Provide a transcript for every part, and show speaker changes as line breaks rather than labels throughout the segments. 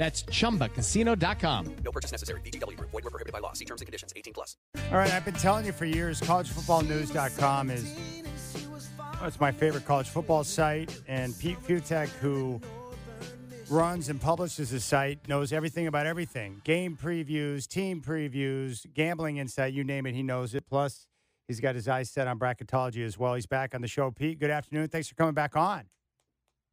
That's chumbacasino.com.
No purchase necessary. VGW Group. Void were prohibited by law. See terms and conditions. 18 plus.
All right, I've been telling you for years, collegefootballnews.com is oh, it's my favorite college football site, and Pete Fiutak, who runs and publishes the site, knows everything about everything: game previews, team previews, gambling insight, you name it, he knows it. Plus, he's got his eyes set on bracketology as well. He's back on the show. Pete, good afternoon. Thanks for coming back on.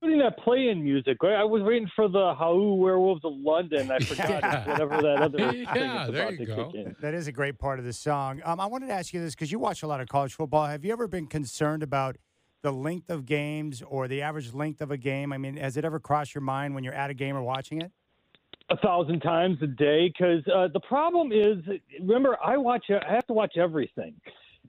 Putting that play-in music. I was waiting for the Hau Werewolves of London. I forgot
Yeah.
whatever that other thing
Yeah,
is
there
about
you
to
go.
kick in.
That is a great part of the song. Um, I wanted to ask you this because you watch a lot of college football. Have you ever been concerned about the length of games or the average length of a game? I mean, has it ever crossed your mind when you're at a game or watching it?
a thousand times a day because uh, the problem is remember i watch i have to watch everything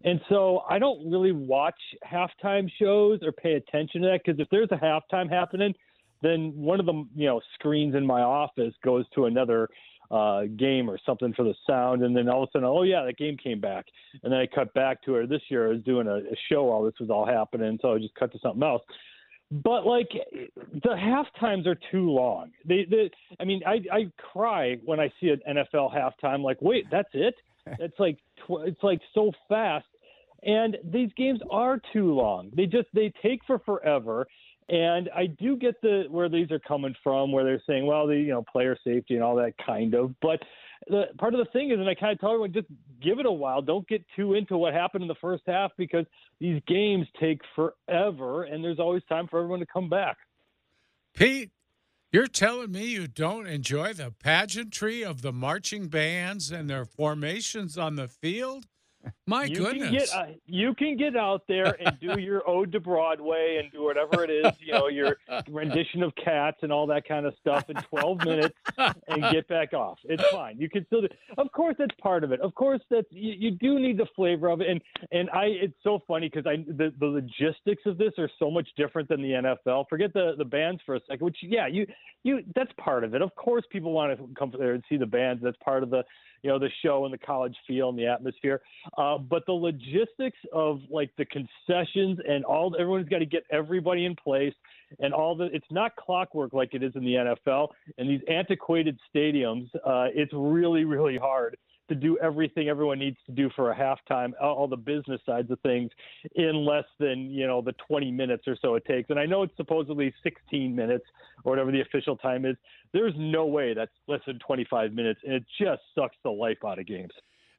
and so i don't really watch halftime shows or pay attention to that because if there's a halftime happening then one of the you know screens in my office goes to another uh, game or something for the sound, and then all of a sudden, oh yeah, that game came back, and then I cut back to it. This year, I was doing a, a show while this was all happening, so I just cut to something else. But like the half times are too long. They, they I mean, I I cry when I see an NFL halftime. Like, wait, that's it? It's like tw- it's like so fast, and these games are too long. They just they take for forever. And I do get the where these are coming from, where they're saying, well, the you know player safety and all that kind of. But the part of the thing is, and I kind of tell everyone, just give it a while. Don't get too into what happened in the first half because these games take forever, and there's always time for everyone to come back.
Pete, you're telling me you don't enjoy the pageantry of the marching bands and their formations on the field? My
you
goodness.
Can get, uh, you can get out there and do your ode to Broadway and do whatever it is, you know, your rendition of Cats and all that kind of stuff in 12 minutes and get back off. It's fine. You can still do. Of course, that's part of it. Of course, that's you, you do need the flavor of it. And and I, it's so funny because I the, the logistics of this are so much different than the NFL. Forget the the bands for a second. Which yeah, you you that's part of it. Of course, people want to come there and see the bands. That's part of the you know the show and the college feel and the atmosphere. Uh, but the logistics of like the concessions and all everyone's got to get everybody in place and all the it's not clockwork like it is in the NFL and these antiquated stadiums. Uh, it's really really hard to do everything everyone needs to do for a halftime, all the business sides of things, in less than you know the 20 minutes or so it takes. And I know it's supposedly 16 minutes or whatever the official time is. There's no way that's less than 25 minutes, and it just sucks the life out of games.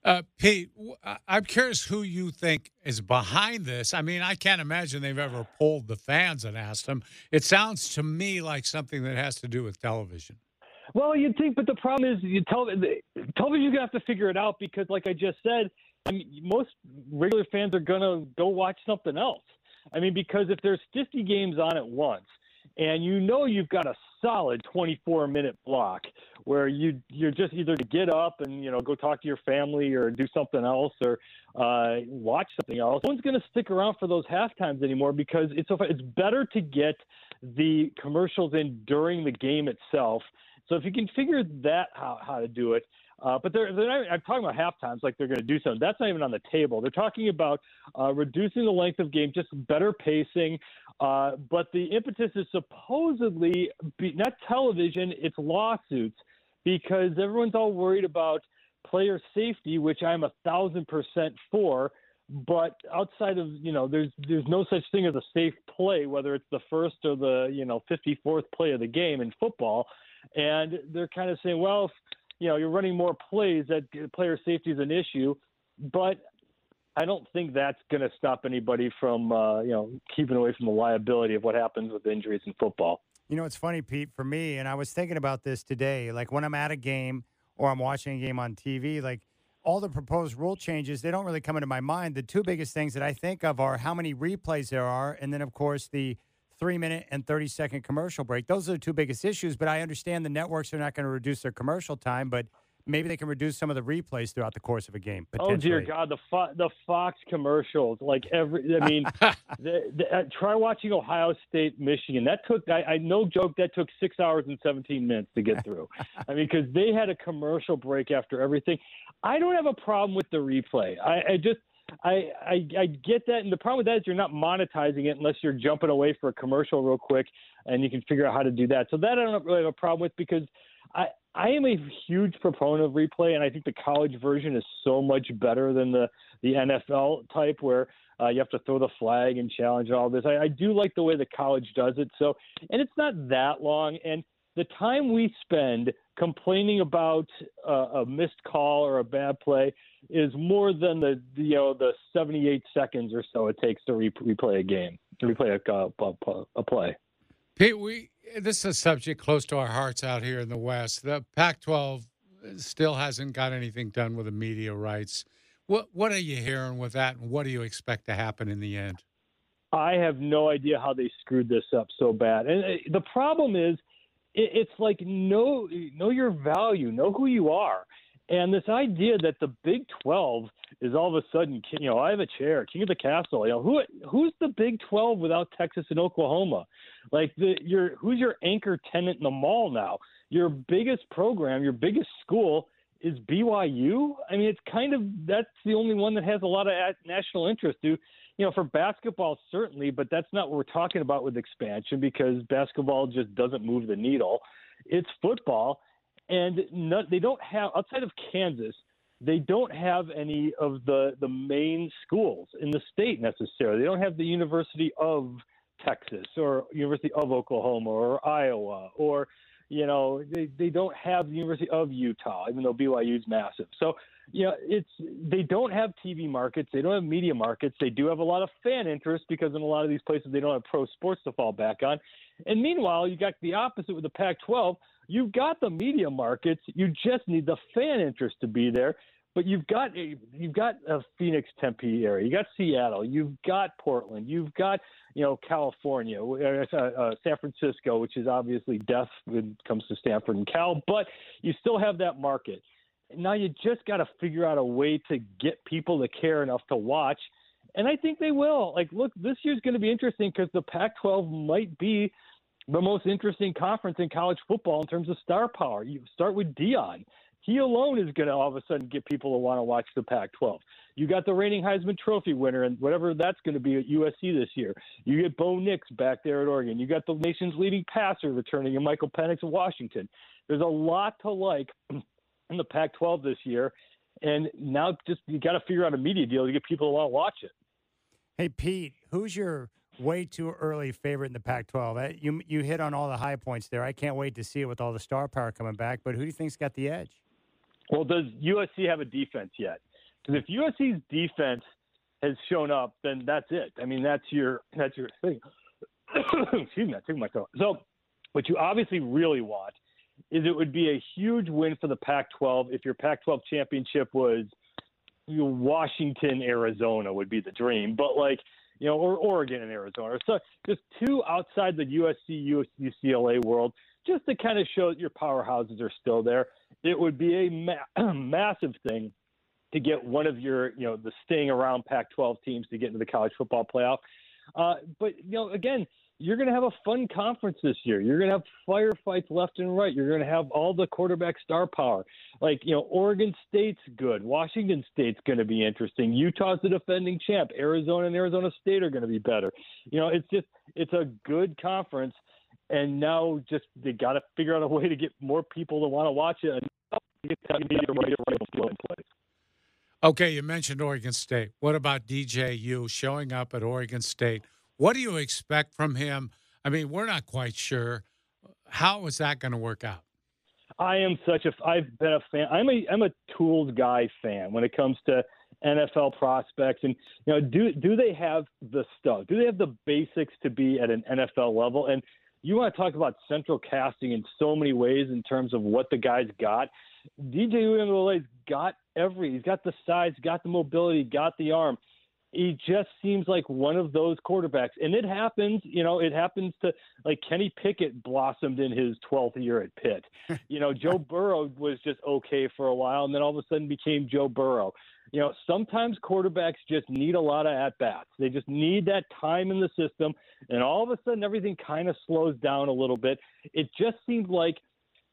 Uh, Pete, I'm curious who you think is behind this. I mean, I can't imagine they've ever polled the fans and asked them. It sounds to me like something that has to do with television.
Well, you'd think, but the problem is, you tell television you have to figure it out because, like I just said, I mean, most regular fans are gonna go watch something else. I mean, because if there's 50 games on at once, and you know you've got a solid 24 minute block where you you're just either to get up and you know go talk to your family or do something else or uh, watch something else. No one's going to stick around for those half times anymore because it's so it's better to get the commercials in during the game itself. So if you can figure that how how to do it. Uh, but they're, they're not, I'm talking about half times like they're going to do something. That's not even on the table. They're talking about uh, reducing the length of game, just better pacing. Uh, but the impetus is supposedly be, not television, it's lawsuits because everyone's all worried about player safety, which I'm a thousand percent for. But outside of you know, there's there's no such thing as a safe play, whether it's the first or the you know 54th play of the game in football. And they're kind of saying, well, if, you know, you're running more plays, that player safety is an issue. But I don't think that's going to stop anybody from uh, you know keeping away from the liability of what happens with injuries in football.
You know, it's funny, Pete, for me, and I was thinking about this today. Like when I'm at a game or I'm watching a game on TV, like all the proposed rule changes, they don't really come into my mind. The two biggest things that I think of are how many replays there are, and then, of course, the three minute and 30 second commercial break. Those are the two biggest issues, but I understand the networks are not going to reduce their commercial time, but maybe they can reduce some of the replays throughout the course of a game.
Oh dear. God, the Fo- the Fox commercials, like every, I mean, the, the, uh, try watching Ohio State, Michigan. That took, I, I no joke, that took six hours and 17 minutes to get through. I mean, because they had a commercial break after everything. I don't have a problem with the replay. I, I just, I, I I get that, and the problem with that is you're not monetizing it unless you're jumping away for a commercial real quick, and you can figure out how to do that. So that I don't really have a problem with because I I am a huge proponent of replay, and I think the college version is so much better than the the NFL type where uh, you have to throw the flag and challenge all this. I, I do like the way the college does it. So, and it's not that long, and the time we spend complaining about uh, a missed call or a bad play is more than the you know the 78 seconds or so it takes to re- replay a game, to replay a, a, a play.
Pete, we this is a subject close to our hearts out here in the West. The Pac-12 still hasn't got anything done with the media rights. What what are you hearing with that, and what do you expect to happen in the end?
I have no idea how they screwed this up so bad. And uh, the problem is, it's like know know your value, know who you are. And this idea that the Big 12 is all of a sudden, you know, I have a chair, king of the castle. You know, who who's the Big 12 without Texas and Oklahoma? Like the your who's your anchor tenant in the mall now? Your biggest program, your biggest school is BYU. I mean, it's kind of that's the only one that has a lot of national interest. Do you know for basketball certainly, but that's not what we're talking about with expansion because basketball just doesn't move the needle. It's football and they don't have outside of Kansas. They don't have any of the the main schools in the state necessarily. They don't have the University of Texas or University of Oklahoma or Iowa or you know they they don't have the University of Utah even though BYU is massive. So you know it's they don't have TV markets. They don't have media markets. They do have a lot of fan interest because in a lot of these places they don't have pro sports to fall back on. And meanwhile, you got the opposite with the Pac-12 You've got the media markets. You just need the fan interest to be there. But you've got you've got a Phoenix, Tempe area. You got Seattle. You've got Portland. You've got you know California, uh, uh, San Francisco, which is obviously death when it comes to Stanford and Cal. But you still have that market. Now you just got to figure out a way to get people to care enough to watch and I think they will. Like, look, this year's going to be interesting because the Pac-12 might be the most interesting conference in college football in terms of star power. You start with Deion. He alone is going to all of a sudden get people to want to watch the Pac 12. You got the reigning Heisman Trophy winner and whatever that's going to be at USC this year. You get Bo Nix back there at Oregon. You got the nation's leading passer returning in Michael Penix of Washington. There's a lot to like in the Pac 12 this year. And now just you got to figure out a media deal to get people to want to watch it.
Hey, Pete, who's your way too early favorite in the Pac-12. You you hit on all the high points there. I can't wait to see it with all the star power coming back. But who do you think's got the edge?
Well, does USC have a defense yet? Because if USC's defense has shown up, then that's it. I mean, that's your that's your thing. Excuse me, I took my throat. So, what you obviously really want is it would be a huge win for the Pac-12 if your Pac-12 championship was you know, Washington, Arizona would be the dream. But like you know, or Oregon and Arizona. So just two outside the USC, UCLA world, just to kind of show that your powerhouses are still there. It would be a ma- massive thing to get one of your, you know, the staying around Pac-12 teams to get into the college football playoff. Uh, but you know, again, you're going to have a fun conference this year. You're going to have firefights left and right. You're going to have all the quarterback star power. Like, you know, Oregon State's good. Washington State's going to be interesting. Utah's the defending champ. Arizona and Arizona State are going to be better. You know, it's just, it's a good conference. And now just they got to figure out a way to get more people to want to watch it.
Okay, you mentioned Oregon State. What about DJU showing up at Oregon State? What do you expect from him? I mean, we're not quite sure. How is that going to work out?
I am such a. I've been a fan. I'm a. I'm a tools guy fan when it comes to NFL prospects, and you know, do do they have the stuff? Do they have the basics to be at an NFL level? And you want to talk about central casting in so many ways in terms of what the guys got. DJ Uiagalelei's got every. He's got the size, got the mobility, got the arm he just seems like one of those quarterbacks. And it happens, you know, it happens to like Kenny Pickett blossomed in his 12th year at Pitt. you know, Joe Burrow was just okay for a while and then all of a sudden became Joe Burrow. You know, sometimes quarterbacks just need a lot of at bats. They just need that time in the system. And all of a sudden, everything kind of slows down a little bit. It just seemed like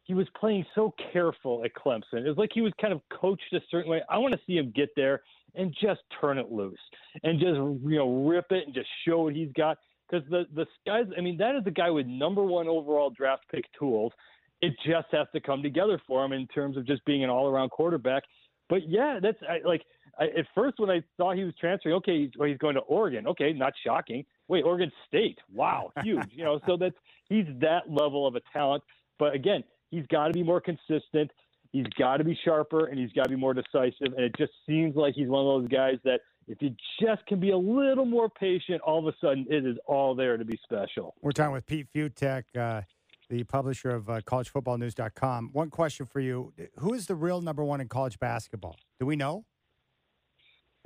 he was playing so careful at Clemson. It was like he was kind of coached a certain way. I want to see him get there and just turn it loose and just you know rip it and just show what he's got. Because the the guys, I mean, that is the guy with number one overall draft pick tools. It just has to come together for him in terms of just being an all around quarterback. But yeah, that's I, like I, at first when I saw he was transferring, okay, he's, well, he's going to Oregon. Okay, not shocking. Wait, Oregon State. Wow, huge. you know, so that's he's that level of a talent. But again, he's got to be more consistent. He's got to be sharper and he's got to be more decisive. And it just seems like he's one of those guys that if you just can be a little more patient, all of a sudden it is all there to be special.
We're talking with Pete Fiutak, uh, the publisher of uh, collegefootballnews.com. One question for you Who is the real number one in college basketball? Do we know?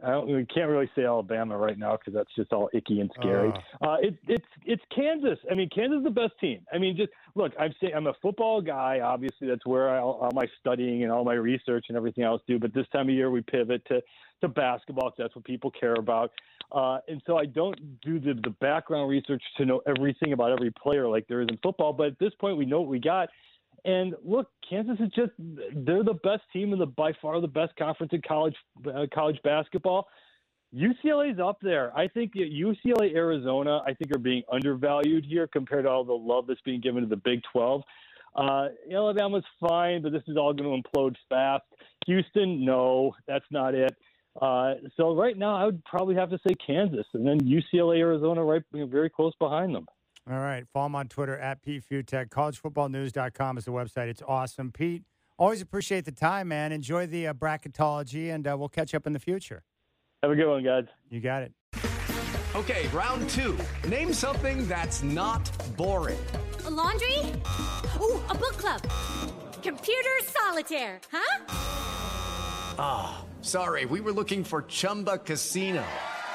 I don't, we can't really say Alabama right now because that's just all icky and scary. Uh, uh, it, it's it's Kansas. I mean, Kansas is the best team. I mean, just look. I'm saying I'm a football guy. Obviously, that's where I, all my studying and all my research and everything else do. But this time of year, we pivot to to basketball because that's what people care about. Uh, and so I don't do the the background research to know everything about every player like there is in football. But at this point, we know what we got. And look, Kansas is just they're the best team in the by far the best conference in college uh, college basketball. UCLA's up there. I think UCLA, Arizona, I think are being undervalued here compared to all the love that's being given to the Big 12. Uh, Alabama's fine, but this is all going to implode fast. Houston, no, that's not it. Uh, so right now, I would probably have to say Kansas, and then UCLA, Arizona, right, very close behind them.
All right. Follow him on Twitter at Pete Fiutak. CollegeFootballNews.com is the website. It's awesome. Pete, always appreciate the time, man. Enjoy the uh, bracketology, and uh, we'll catch up in the future.
Have a good one, guys.
You got it.
Okay, round two. Name something that's not boring.
A laundry? Ooh, a book club. Computer solitaire, huh?
Ah, oh, sorry. We were looking for Chumba Casino.